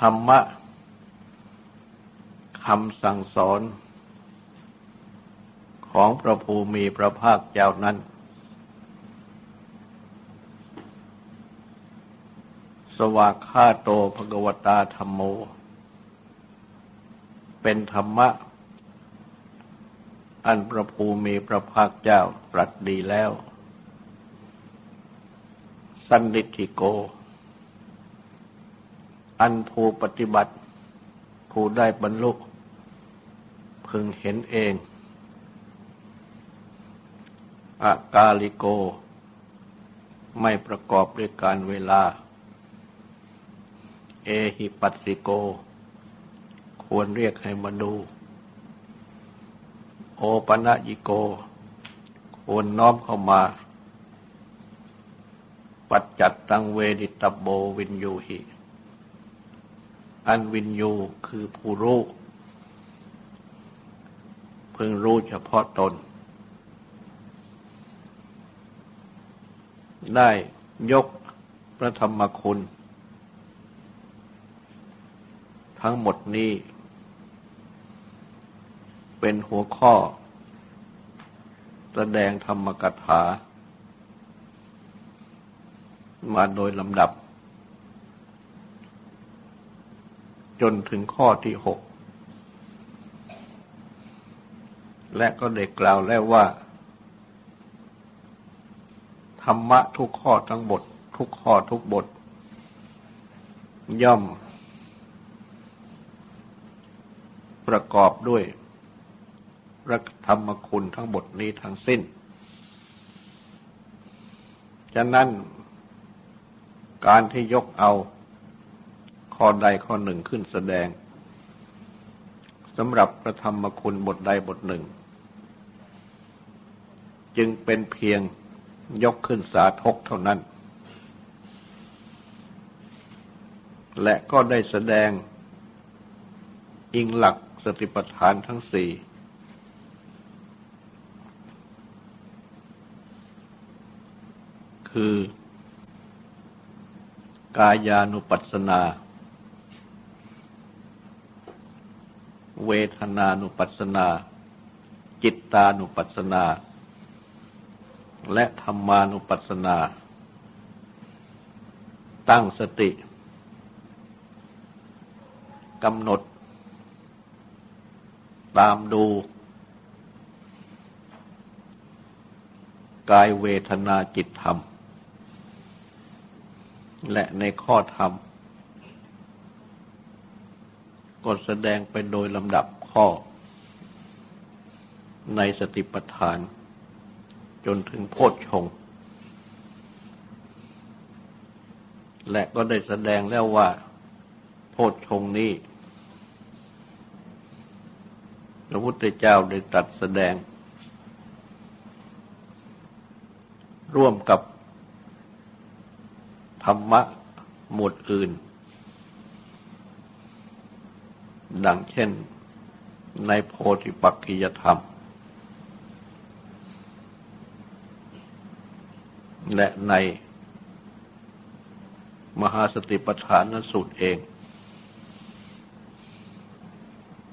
ธรรมะคำสั่งสอน ของพระภูมิพระภาคเจ้านั้น สวากขาโตภกวตาธรรมโม เป็นธรรมะ อันพระภูมิพระภาคเจ้าตรัสดีแล้ว สันนิธิโก อันผู้ปฏิบัติ ผู้ได้บรรลุพึงเห็นเองอากาลิโก ไม่ประกอบด้วยการเวลา เอหิปัสสิโก ควรเรียกให้มาดู โอปนะยิโก ควรน้อมเข้ามา ปัจจัตตังเวดิตโบวินยูหิ อันวินยูคือผู้รู้เพิ่งรู้เฉพาะตน ได้ยกพระธรรมคุณ ทั้งหมดนี้ เป็นหัวข้อ แสดงธรรมกถา มาโดยลำดับ จนถึงข้อที่หก และก็ได้กล่าวแล้วว่า ธรรมะทุกข้อทั้งบท ทุกข้อทุกบท ย่อม ประกอบด้วยรักธรรมคุณทั้งบทนี้ทั้งสิ้น ฉะนั้นการที่ยกเอา ข้อใดข้อหนึ่งขึ้นแสดงสำหรับพระธรรมคุณบทใดบทหนึ่ง จึงเป็นเพียงยกขึ้นสาธกเท่านั้น และก็ได้แสดงอิงหลักสติปัฏฐานทั้งสี่คือกายานุปัสสนา เวทนานุปัสสนา จิตตานุปัสสนา และธรรมานุปัสสนา ตั้งสติกำหนด ตามดู กายเวทนาจิตธรรม และในข้อธรรม ก็แสดงไปโดยลำดับข้อ ในสติปัฏฐาน จนถึงโพชฌงและก็ได้แสดงแล้วว่า โพชฌงนี้ พระพุทธเจ้าได้ตรัสแสดง ร่วมกับธรรมะหมวดอื่น ดังเช่นในโพธิปักขิยธรรม และในมหาสติปัฏฐานสูตรเอง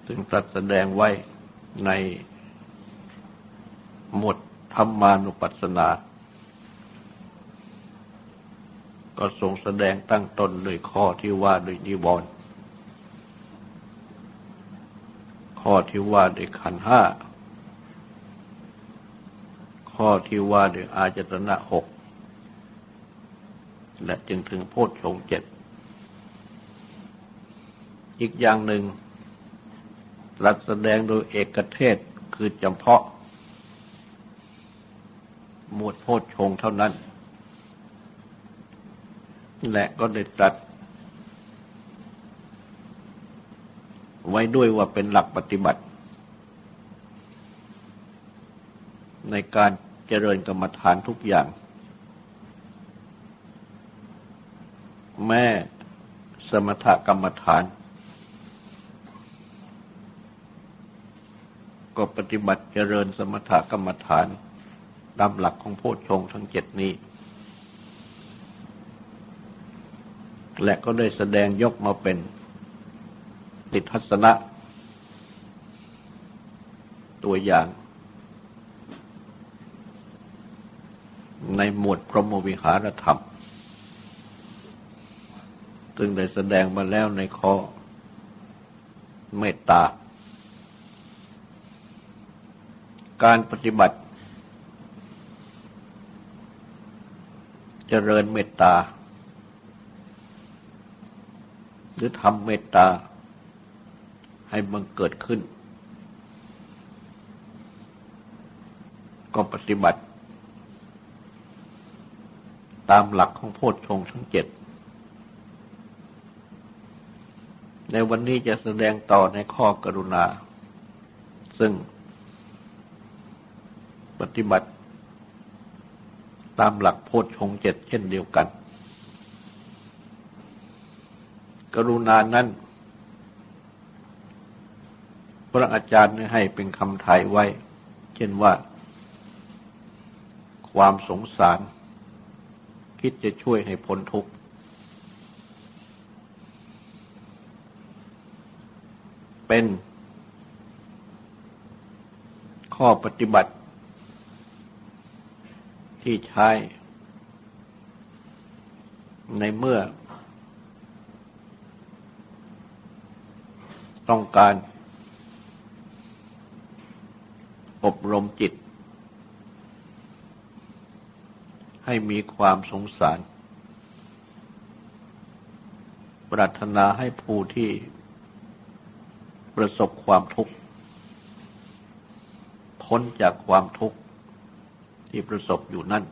ซึ่งตรัสแสดงไว้ในหมวดธรรมานุปัสสนา ก็ทรงแสดงตั้งต้นโดยข้อที่ว่าโดยนิวรณ์ ข้อที่ว่าด้วยขันห้า ข้อที่ว่าด้วยอาจตนะหก และจึงถึงโพชฌงเจ็ด อีกอย่างหนึ่งรัสแสดงโดยเอกเทศคือจำเพาะ หมวดโพชฌงเท่านั้น และก็ได้ตรัส ไว้ด้วยว่าเป็นหลักปฏิบัติ ในการเจริญกรรมฐานทุกอย่าง แม่สมถกรรมฐาน ก็ปฏิบัติเจริญสมถกรรมฐานตามหลักของโพชฌงทั้งเจ็ดนี้ และก็ได้แสดงยกมาเป็น ติทัศนะ ตัวอย่าง ในหมวดพรหมวิหารธรรม ซึ่งได้แสดงมาแล้วในข้อเมตตา การปฏิบัติ เจริญเมตตาหรือทำเมตตา ให้บังเกิดขึ้น ก็ปฏิบัติ ตามหลักของโพชฌงทั้งเจ็ด ในวันนี้จะแสดงต่อในข้อกรุณา ซึ่งปฏิบัติตามหลักโพชฌงเจ็ดเช่นเดียวกัน กรุณานั้น พระอาจารย์ให้เป็นคำไทยไว้ เช่นว่า ความสงสาร คิดจะช่วยให้พ้นทุกข์เป็นข้อปฏิบัติ ที่ใช้ ในเมื่อ ต้องการ อบรมจิต ให้มีความสงสาร ปรารถนาให้ผู้ที่ประสบความทุกข์ พ้นจากความทุกข์ที่ประสบอยู่นั่น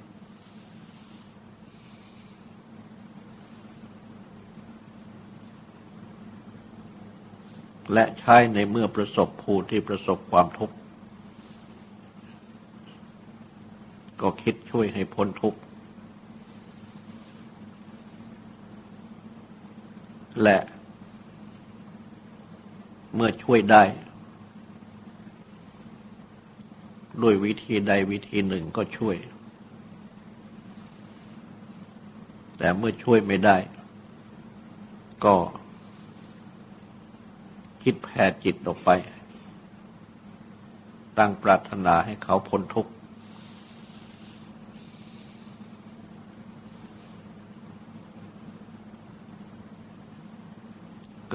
และใช้ในเมื่อประสบผู้ที่ประสบความทุกข์ ก็คิดช่วยให้พ้นทุกข์ และเมื่อช่วยได้ ด้วยวิธีใดวิธีหนึ่งก็ช่วย แต่เมื่อช่วยไม่ได้ ก็คิดแผ่จิตออกไป ตั้งปรารถนาให้เขาพ้นทุกข์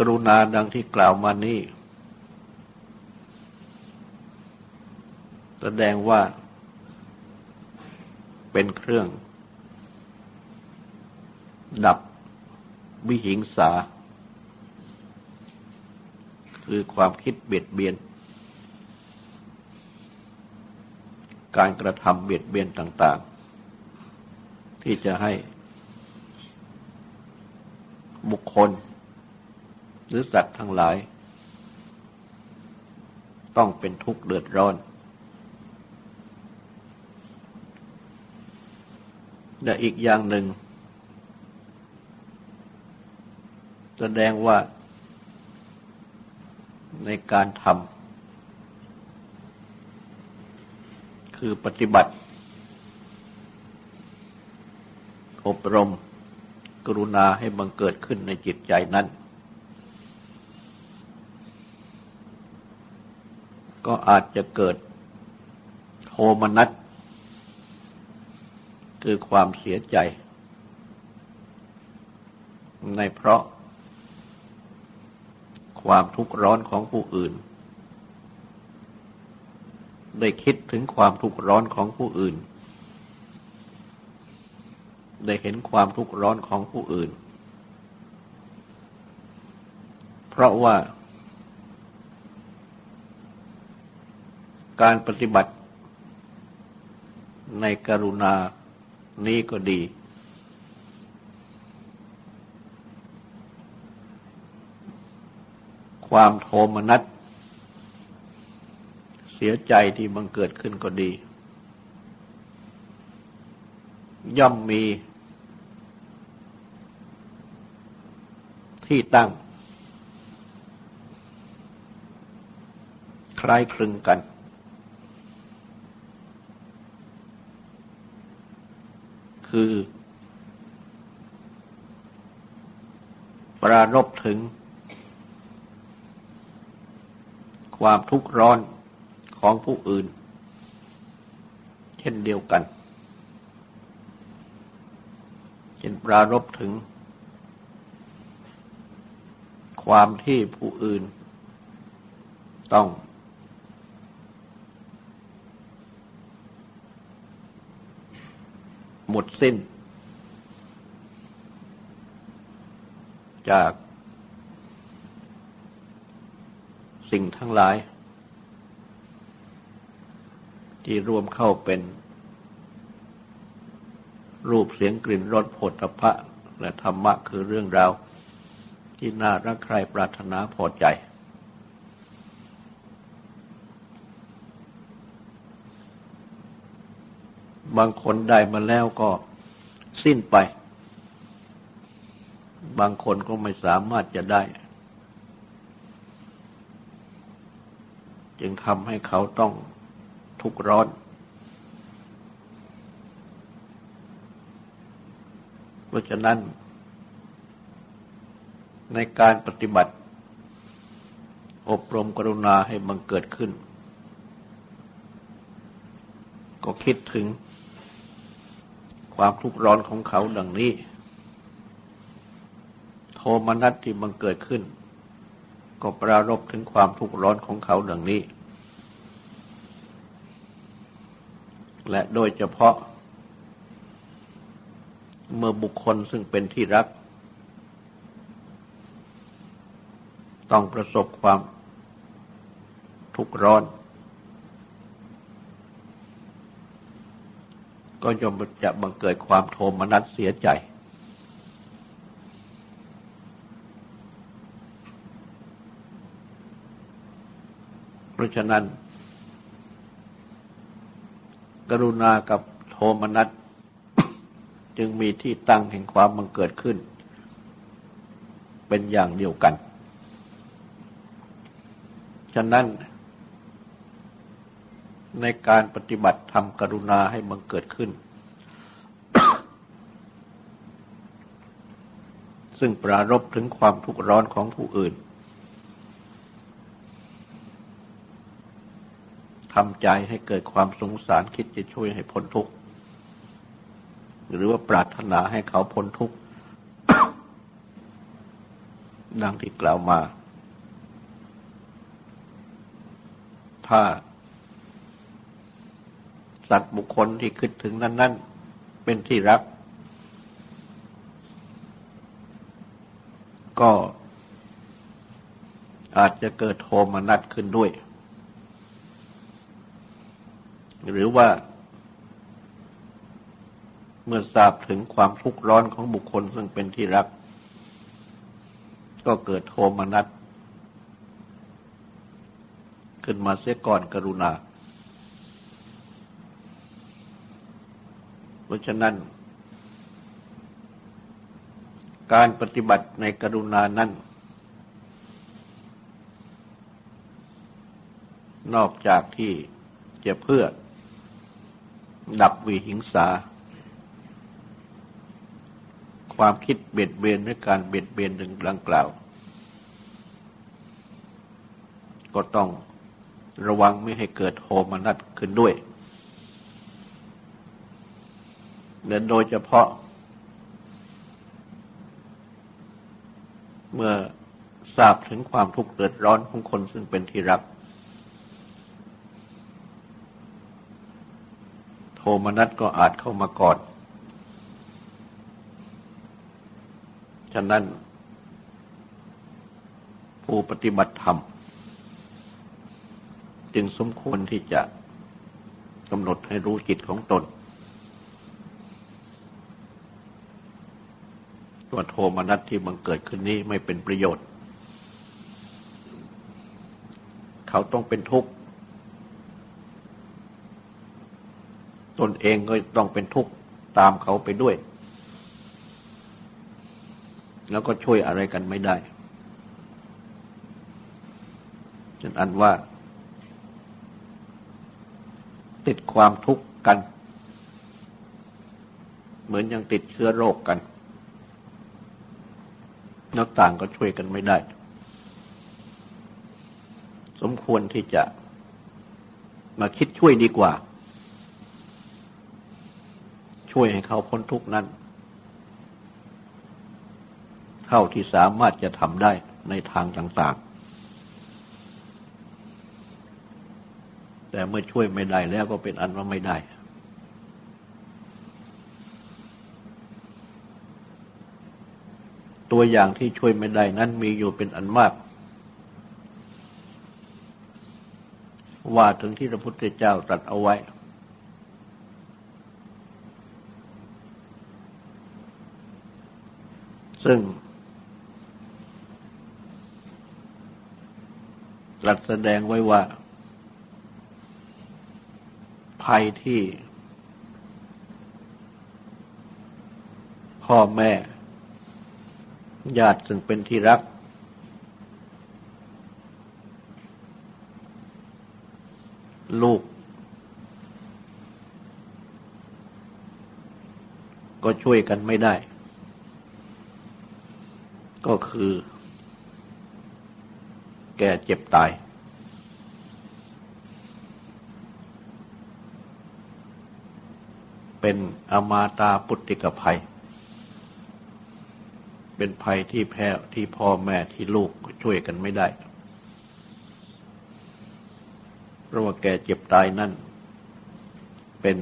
กรุณาดังที่กล่าวมานี้ แสดงว่าเป็นเครื่อง ดับวิหิงสา คือความคิดเบียดเบียน การกระทำเบียดเบียนต่าง ๆ ที่จะให้บุคคล หรือสัตว์ทั้งหลาย ต้องเป็นทุกข์เดือดร้อน และอีกอย่างหนึ่ง แสดงว่าในการทำคือปฏิบัติ อบรมกรุณาให้บังเกิดขึ้นในจิตใจนั้น ก็อาจจะเกิดโทมนัสคือความเสียใจ ในเพราะความทุกข์ร้อนของผู้อื่น ได้คิดถึงความทุกข์ร้อนของผู้อื่น ได้เห็นความทุกข์ร้อนของผู้อื่น เพราะว่า การปฏิบัติ ในกรุณานี้ก็ดี ความโทมนัสเสียใจที่บังเกิดขึ้นก็ดี ย่อมมีที่ตั้ง คล้ายคลึงกัน คือ ปรารบถึง ความทุกข์ร้อนของผู้อื่น เช่นเดียวกัน เช่นปรารบถึง ความที่ผู้อื่น ต้อง หมดสิ้น จากสิ่งทั้งหลาย ที่รวมเข้าเป็น รูปเสียงกลิ่นรสผลพะและธรรมะคือเรื่องราว ที่น่ารักใครปรารถนาพอใจ บางคนได้มาแล้วก็สิ้นไป บางคนก็ไม่สามารถจะได้ จึงทำให้เขาต้องทุกข์ร้อน เพราะฉะนั้น ในการปฏิบัติ อบรมกรุณาให้บังเกิดขึ้น ก็คิดถึง ความทุกข์ร้อนของเขาดังนี้ โทมนัสที่บังเกิดขึ้น ก็ปรารบถึงความทุกข์ร้อนของเขาดังนี้ และโดยเฉพาะ เมื่อบุคคลซึ่งเป็นที่รัก ต้องประสบความทุกข์ร้อน ก็ย่อมจะบังเกิดความโทมนัสเสียใจ เพราะฉะนั้น กรุณากับโทมนัสจึงมีที่ตั้งแห่งความบังเกิดขึ้น เป็นอย่างเดียวกัน ฉะนั้น ในการปฏิบัติทำกรุณาให้บังเกิดขึ้น ซึ่งปรารบถึงความทุกข์ร้อนของผู้อื่นทำใจให้เกิดความสงสารคิดจะช่วยให้พ้นทุกข์ หรือว่าปรารถนาให้เขาพ้นทุกข์ดังที่กล่าวมา ถ้า สัตว์บุคคลที่คิดถึงนั้นนั้นเป็นที่รัก ก็อาจจะเกิดโทมนัสขึ้นด้วย หรือว่า เมื่อทราบถึงความทุกข์ร้อนของบุคคลซึ่งเป็นที่รัก ก็เกิดโทมนัสขึ้นมาเสียก่อนกรุณา เพราะฉะนั้น การปฏิบัติในกรุณานั้น นอกจากที่จะเพื่อดับวิหิงสา ความคิดเบียดเบียนด้วยการเบียดเบียนหนึ่งดังกล่าว ก็ต้องระวังไม่ให้เกิดโทมนัสขึ้นด้วย และโดยเฉพาะ เมื่อทราบถึงความทุกข์เดือดร้อนของคนซึ่งเป็นที่รักมนัสก็อาจเข้ามาก่อน ฉะนั้น ผู้ปฏิบัติธรรม จึงสมควรที่จะกำหนดให้รู้จิตของตน ตัวโทมนัสที่บังเกิดขึ้นนี้ไม่เป็นประโยชน์ เขาต้องเป็นทุกข์ตนเองก็ต้องเป็นทุกข์ตามเขาไปด้วย แล้วก็ช่วยอะไรกันไม่ได้ฉะนอันว่า ติดความทุกข์กัน เหมือนยังติดเชื้อโรคกัน นักต่างก็ช่วยกันไม่ได้ สมควรที่จะมาคิดช่วยดีกว่า ช่วยให้เขาพ้นทุกนั้น เท่าที่สามารถจะทำได้ในทางต่าง ๆ แต่เมื่อช่วยไม่ได้แล้วก็เป็นอันว่าไม่ได้ ตัวอย่างที่ช่วยไม่ได้นั้นมีอยู่เป็นอันมาก ว่าถึงที่พระพุทธเจ้าตรัสเอาไว้ ซึ่งตรัสแสดงไว้ว่า ภัยที่พ่อแม่ ญาติซึ่งเป็นที่รัก ลูก ก็ช่วยกันไม่ได้ ก็คือ แก่เจ็บตาย เป็นอมาตาปุตติกภัย เป็นภัยที่แพ้ที่พ่อแม่ที่ลูกช่วยกันไม่ได้ เพราะว่าแก่เจ็บตายนั่น เป็น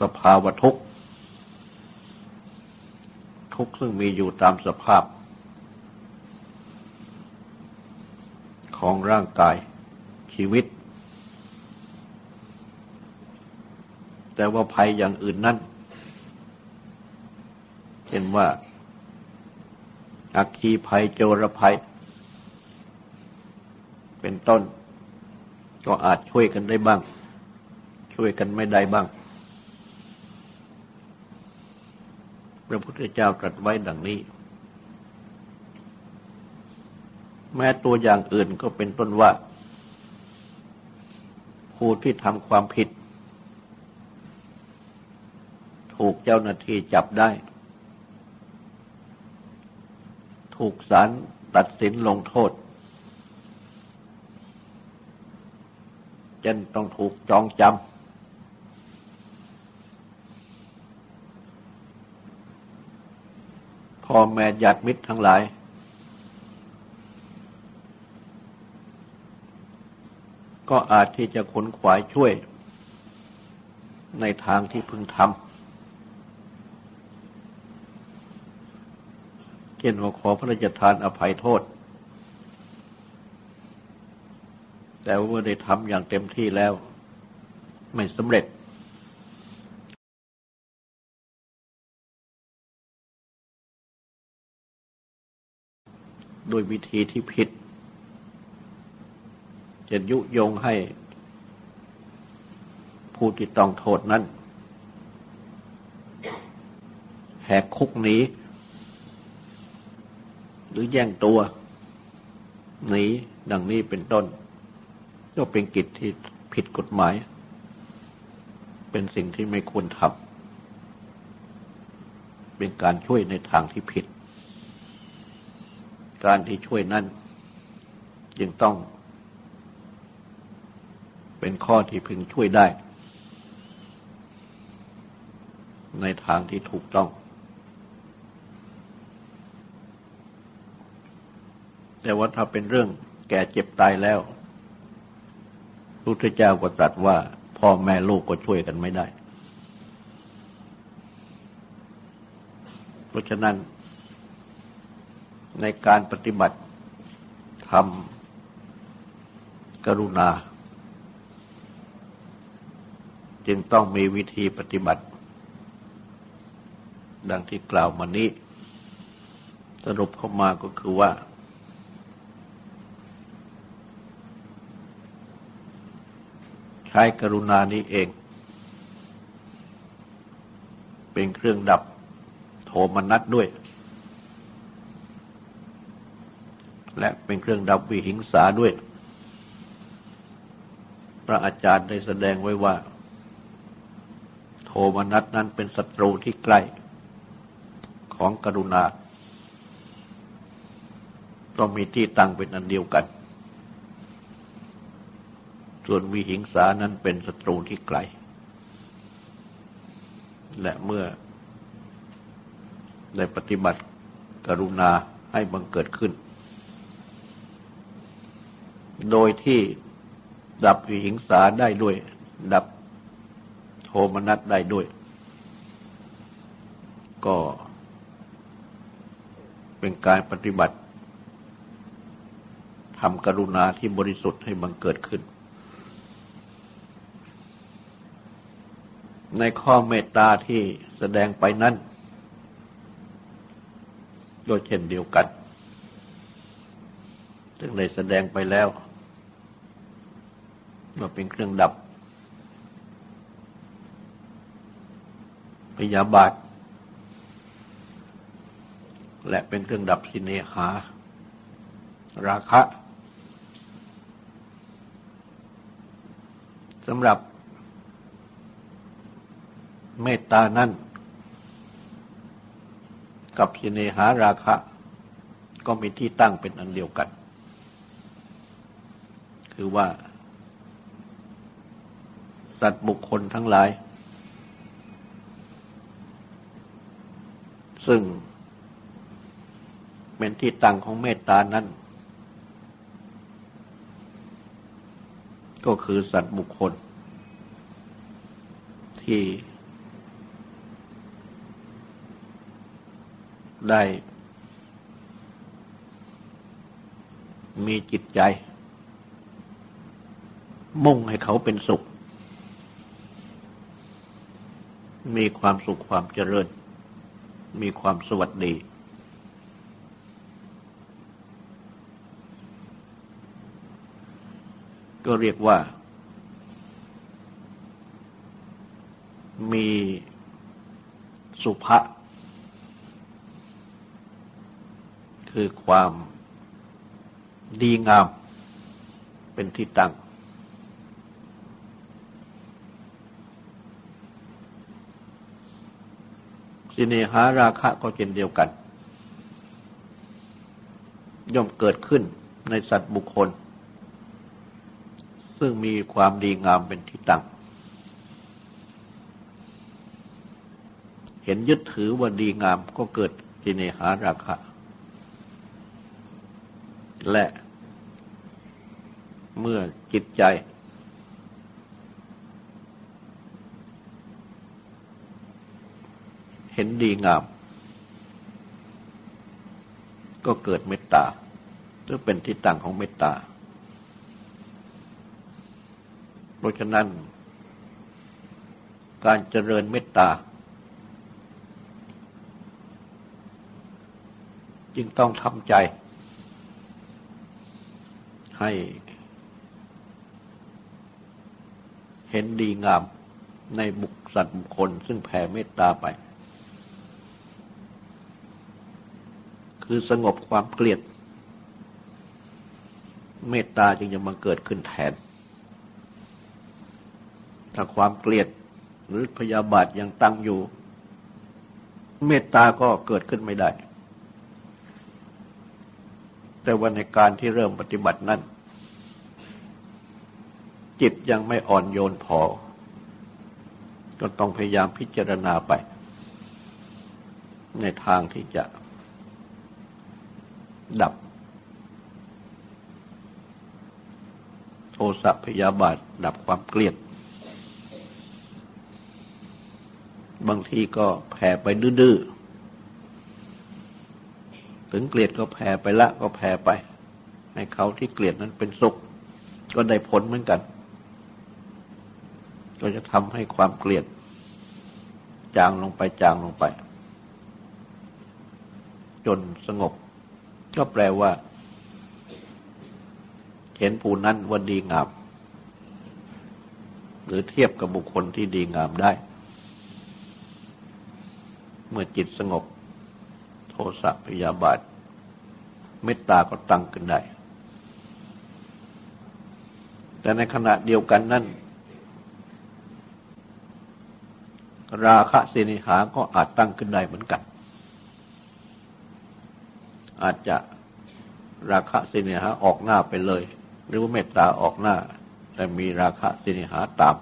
สภาวะทุกข์ ทุกข์ซึ่งมีอยู่ตามสภาพ ของร่างกายชีวิต แต่ว่าภัยอย่างอื่นนั้น ช่นว่าอักคีภัยโจรภัย เป็นต้น ก็อาจช่วยกันได้บ้าง ช่วยกันไม่ได้บ้าง พระพุทธเจ้าตรัสไว้ดังนี้ แม้ตัวอย่างอื่นก็เป็นต้นว่า ผู้ที่ทำความผิด ถูกเจ้าหน้าที่จับได้ ถูกศาลตัดสินลงโทษจนต้องถูกจองจำพ่อแม่ญาติมิตรทั้งหลาย ก็อาจที่จะขนขวายช่วยในทางที่พึงทำ ช่นว่าขอพระราชทานอภัยโทษ แต่ว่าเมื่อได้ทำอย่างเต็มที่แล้ว ไม่สำเร็จโดยวิธีที่ผิดจะยุยงให้ผู้ที่ต้องโทษนั้นแหกคุกหนี หรือแย่งตัวหนีดังนี้เป็นต้น ก็เป็นกิจที่ผิดกฎหมาย เป็นสิ่งที่ไม่ควรทำเป็นการช่วยในทางที่ผิด การที่ช่วยนั้นจึงต้อง เป็นข้อที่พึงช่วยได้ ในทางที่ถูกต้อง แต่ว่าถ้าเป็นเรื่องแก่เจ็บตายแล้วพุทธเจ้าก็ตรัสว่า พ่อแม่ลูกก็ช่วยกันไม่ได้ เพราะฉะนั้นในการปฏิบัติทำกรุณา จึงต้องมีวิธีปฏิบัติ ดังที่กล่าวมานี้ สรุปเข้ามาก็คือว่า ช้กรุณานี้เอง เป็นเครื่องดับโทมนัสด้วย และเป็นเครื่องดับวิหิงสาด้วย พระอาจารย์ได้แสดงไว้ว่า โทมนัสนั้นเป็นศัตรูที่ใกล้ของกรุณา ต้องมีที่ตั้งเป็นอันเดียวกัน ส่วนวิหิงสานั้นเป็นศัตรูที่ไกล และเมื่อได้ปฏิบัติกรุณาให้บังเกิดขึ้น โดยที่ดับวิหิงสาได้ด้วย ดับโทมนัสได้ด้วย ก็เป็นการปฏิบัติทำกรุณาที่บริสุทธิ์ให้บังเกิดขึ้น ในข้อเมตตาที่แสดงไปนั้นโดยเช่นเดียวกัน ซึ่งได้แสดงไปแล้วว่าเป็นเครื่องดับ พยาบาท และเป็นเครื่องดับสิเนหา ราคะสำหรับ เมตตานั้นกับสิเนหาราคะ ก็มีที่ตั้งเป็นอันเดียวกัน คือว่า สัตว์บุคคลทั้งหลาย ซึ่งเป็นที่ตั้งของเมตตานั้น ก็คือสัตว์บุคคล ที่ ได้ มีจิตใจ มุ่งให้เขาเป็นสุข มีความสุขความเจริญ มีความสวัสดี ก็เรียกว่า มีสุภา คือความดีงามเป็นที่ตั้ง สิเนหาราคะก็เช่นเดียวกัน ย่อมเกิดขึ้นในสัตว์บุคคล ซึ่งมีความดีงามเป็นที่ตั้ง เห็นยึดถือว่าดีงามก็เกิดสิเนหาราคะ และเมื่อจิตใจ เห็นดีงาม ก็เกิดเมตตาหรือเป็นที่ตั้งของเมตตา เพราะฉะนั้น การเจริญเมตตา จึงต้องทำใจ ให้เห็นดีงามในบุคสัตว์บุคคลซึ่งแผ่เมตตาไป คือสงบความเกลียด เมตตาจึงจะมาเกิดขึ้นแทน ถ้าความเกลียดหรือพยาบาทยังตั้งอยู่ เมตตาก็เกิดขึ้นไม่ได้ แต่ว่าในการที่เริ่มปฏิบัตินั้น จิตยังไม่อ่อนโยนพอ ก็ต้องพยายามพิจารณาไป ในทางที่จะดับ โทสะพยาบาท ดับความเกลียด บางทีก็แผ่ไปดื้อถึงเกลียดก็แผ่ไปละก็แผ่ไป ให้เขาที่เกลียดนั้นเป็นสุข ก็ได้ผลเหมือนกัน ก็จะทำให้ความเกลียดจางลงไปจางลงไป จนสงบ ก็แปลว่า เห็นผู้นั้นว่าดีงาม หรือเทียบกับบุคคลที่ดีงามได้ เมื่อจิตสงบ โทสะพยาบาท เมตตาก็ตั้งขึ้นได้ แต่ในขณะเดียวกันนั้น ราคะสินิหาก็อาจตั้งขึ้นได้เหมือนกัน อาจจะราคะสินิหาออกหน้าไปเลย หรือว่าเมตตาออกหน้า แต่มีราคะสินิหาตาม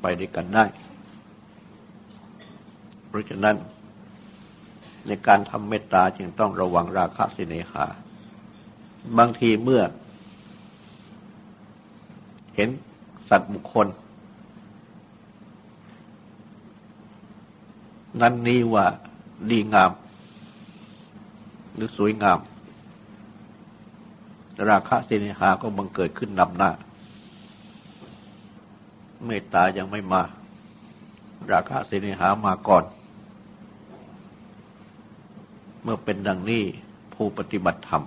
ไปด้วยกันได้ เพราะฉะนั้นในการทำเมตตาจึงต้องระวังราคะสินิหา บางทีเมื่อ เห็นสัตว์บุคคล นั้นนี้ว่าดีงาม หรือสวยงาม ราคะเสนิหาก็บังเกิดขึ้นนำหน้า เมตตายังไม่มา ราคะเสนิหามาก่อน เมื่อเป็นดังนี้ผู้ปฏิบัติธรรม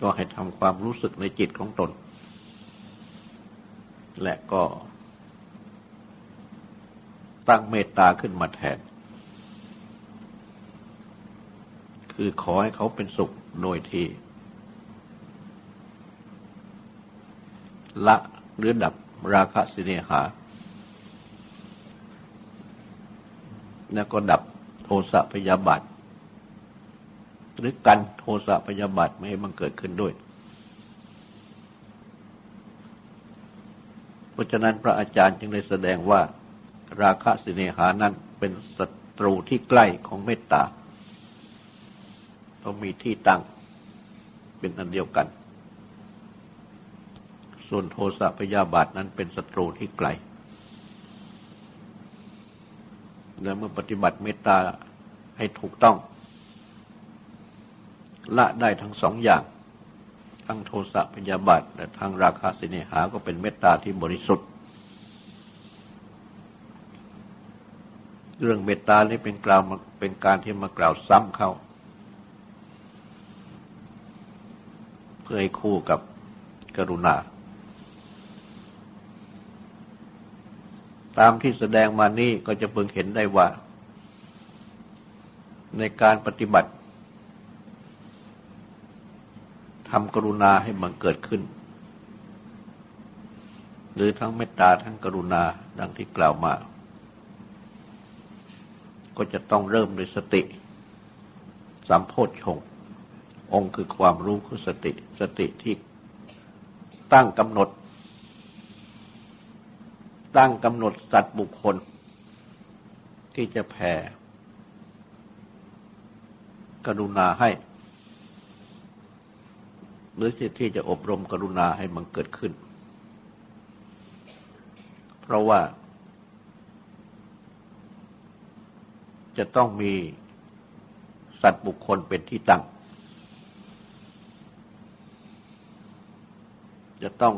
ก็ให้ทำความรู้สึกในจิตของตน และก็ตั้งเมตตาขึ้นมาแทน คือขอให้เขาเป็นสุขโดยทีละหรือดับราคะสิเนหา แล้วก็ดับโทสะพยาบาท หรือกันโทสะพยาบาทไม่ให้มันเกิดขึ้นด้วย เพราะฉะนั้นพระอาจารย์จึงได้แสดงว่า ราคะสิเนหานั้นเป็นศัตรูที่ใกล้ของเมตตา ต้องมีที่ตั้งเป็นอันเดียวกัน ส่วนโทสะพยาบาทนั้นเป็นศัตรูที่ไกล และเมื่อปฏิบัติเมตตาให้ถูกต้อง ละได้ทั้งสองอย่าง ทั้งโทสะพยาบาทและทั้งราคาสิเนหาก็เป็นเมตตาที่บริสุทธิ์ เรื่องเมตตานี้เป็นกล่าวเป็นการที่มากล่าวซ้ำเข้า พื่อให้คู่กับกรุณา ตามที่แสดงมานี้ก็จะเพิ่งเห็นได้ว่า ในการปฏิบัติทำกรุณาให้มันเกิดขึ้น หรือทั้งเมตตาทั้งกรุณาดังที่กล่าวมา ก็จะต้องเริ่มด้วยสติสัมโพธชง องค์คือความรู้คือสติ สติที่ตั้งกำหนด ตั้งกำหนดสัตว์บุคคล ที่จะแผ่ กรุณาให้ หรือที่จะอบรมกรุณาให้มันเกิดขึ้น เพราะว่า จะต้องมีสัตว์บุคคลเป็นที่ตั้ง จะต้อง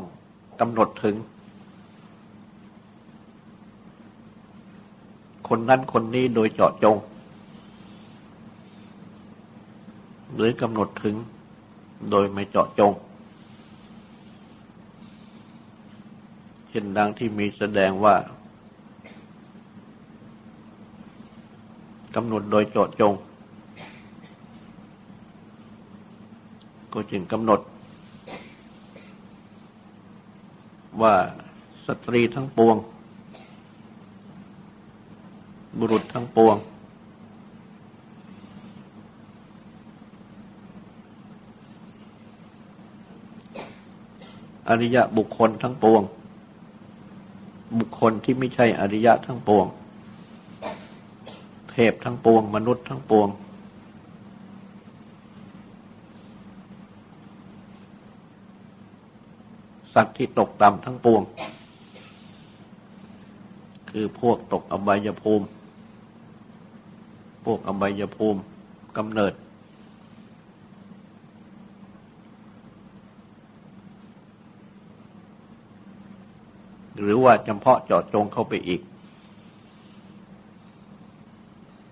กำหนดถึง คนนั้นคนนี้โดยเจาะจง หรือกำหนดถึงโดยไม่เจาะจง เช่นดังที่มีแสดงว่ากำหนดโดยเจาะจง ก็จึงกำหนด ว่าสตรีทั้งปวง บุรุษทั้งปวง อริยะบุคคลทั้งปวง บุคคลที่ไม่ใช่อริยะทั้งปวง เทพทั้งปวง มนุษย์ทั้งปวง สัตว์ที่ตกต่ำทั้งปวง คือพวกตกอบายภูมิ พวกอบายภูมิกำเนิด หรือว่าจำเพาะเจาะจงเข้าไปอีก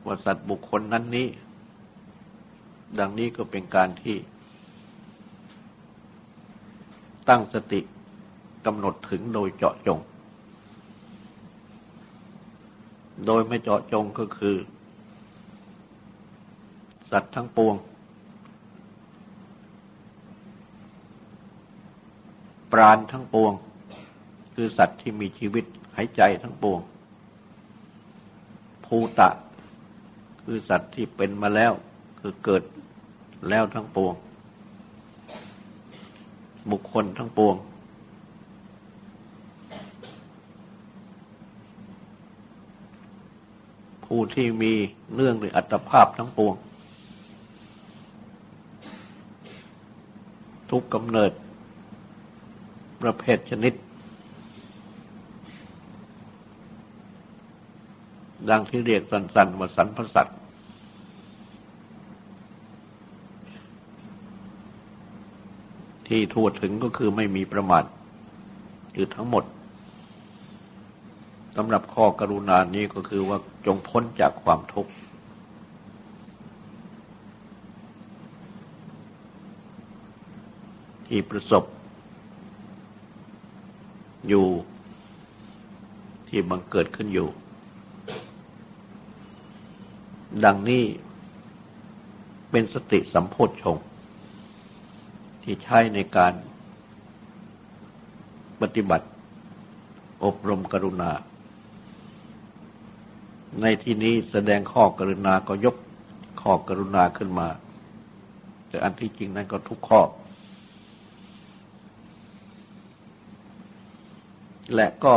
ว่าสัตว์บุคคลนั้นนี้ ดังนี้ก็เป็นการที่ ตั้งสติกำหนดถึงโดยเจาะจง โดยไม่เจาะจงก็คือ สัตว์ทั้งปวง ปราณทั้งปวง คือสัตว์ที่มีชีวิตหายใจทั้งปวง ภูตะ คือสัตว์ที่เป็นมาแล้ว คือเกิดแล้วทั้งปวง บุคคลทั้งปวง ผู้ที่มีเนื่องในอัตภาพทั้งปวง ทุกกำเนิด ประเภทชนิด ดังที่เรียกสันๆว่าสันพสัตว์ ที่ทั่วถึงก็คือไม่มีประมาทคือทั้งหมดสำหรับข้อกรุณานี้ก็คือว่าจงพ้นจากความทุกข์ ที่ประสบ อยู่ที่บังเกิดขึ้นอยู่ ดังนี้เป็นสติสัมโพธชงค์ ที่ใช้ในการปฏิบัติอบรมกรุณา ในที่นี้แสดงข้อกรุณาก็ยกข้อกรุณาขึ้นมา แต่อันที่จริงนั้นก็ทุกข้อ และก็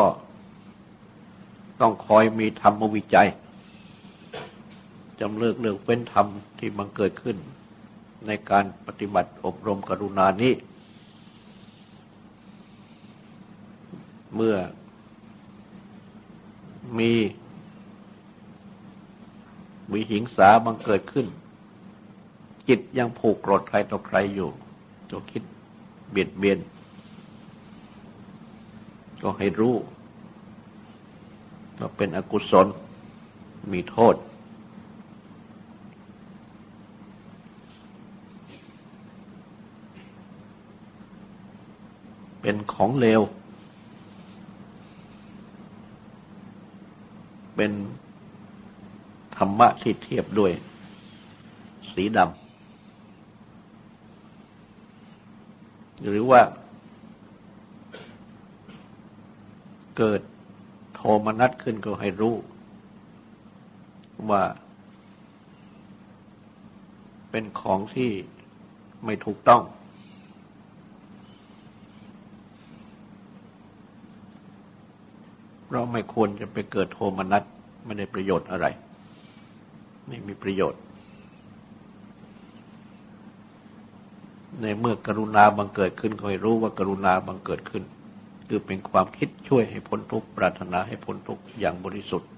ต้องคอยมีธรรมวิจัยจำเลิกเลือกเว้นธรรมที่มันเกิดขึ้น ในการปฏิบัติอบรมกรุณานี้ เมื่อมีวิหิงสาบังเกิดขึ้น จิตยังผูกโกรธใครต่อใครอยู่ก็คิดเบียดเบียน ก็ให้รู้ว่าเป็นอกุศลมีโทษ เป็นของเลว เป็นธรรมะที่เทียบด้วย สีดำหรือว่า เกิดโทมนัสขึ้นก็ให้รู้ ว่า เป็นของที่ไม่ถูกต้องเพ ราะไม่ควรจะไปเกิดโทมนัสไม่ได้ประโยชน์อะไร ไม่มีประโยชน์ ในเมื่อกรุณาบังเกิดขึ้นคอยรู้ว่ากรุณาบังเกิดขึ้น คือเป็นความคิดช่วยให้พ้นทุกข์ปรารถนาให้พ้นทุกข์อย่างบริสุทธิ์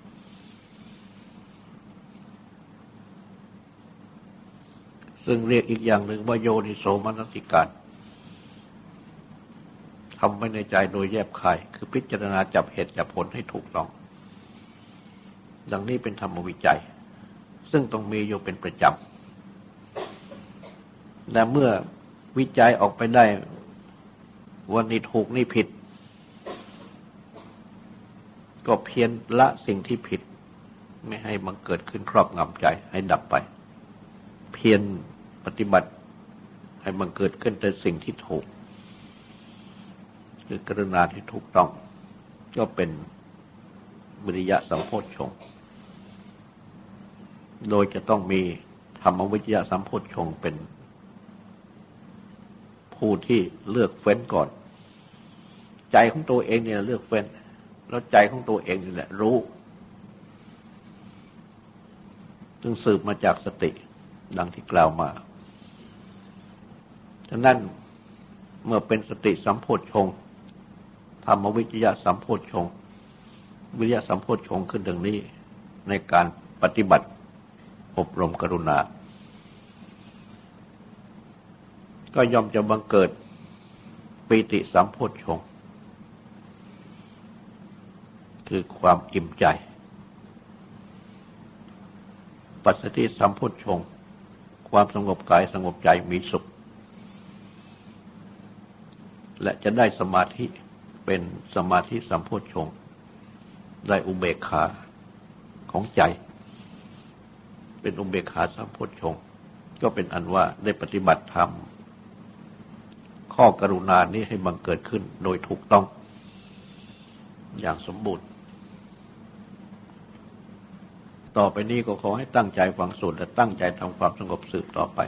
ซึ่งเรียกอีกอย่างหนึ่งว่าโยนิโสมนสิการ ทำไว้ในใจโดยแยบคาย คือพิจารณาจับเหตุจับผลให้ถูกต้อง ดังนี้เป็นธรรมวิจัย ซึ่งต้องมีอยู่เป็นประจำแต่เมื่อวิจัยออกไปได้ วันนี้ถูกนี่ผิด ก็เพียรละสิ่งที่ผิด ไม่ให้มันเกิดขึ้นครอบงำใจให้ดับไป เพียรปฏิบัติให้มันเกิดขึ้นแต่สิ่งที่ถูก คือกรุณาที่ถูกต้อง ก็เป็นวิริยะสัมโพชฌงโดยจะต้องมีธรรมวิทยาสัมโพชฌงเป็น ผู้ที่เลือกเฟ้นก่อน ใจของตัวเองเนี่ยเลือกเฟ้น แล้วใจของตัวเองนี่แหละรู้ซึ่งสืบมาจากสติดังที่กล่าวมาฉะนั้นเมื่อเป็นสติสัมโพชฌง รรมวิจยะสัมโพชงวิริยะสัมโพชงขึ้นดังนี้ ในการปฏิบัติอบรมกรุณา ก็ย่อมจะบังเกิดปิติสัมโพชงคือความอิ่มใจ ปัสสติสัมโพชงความสงบกายสงบใจมีสุข และจะได้สมาธิ เป็นสมาธิสัมโพชงได้อุเบกขาของใจ เป็นอุเบกขาสัมโพชงก็เป็นอันว่าได้ปฏิบัติธรรม ข้อกรุณานี้ให้บังเกิดขึ้นโดยถูกต้อง อย่างสมบูรณ์ ต่อไปนี้ก็ขอให้ตั้งใจฟังสวดและตั้งใจทำความสงบสืบต่อไป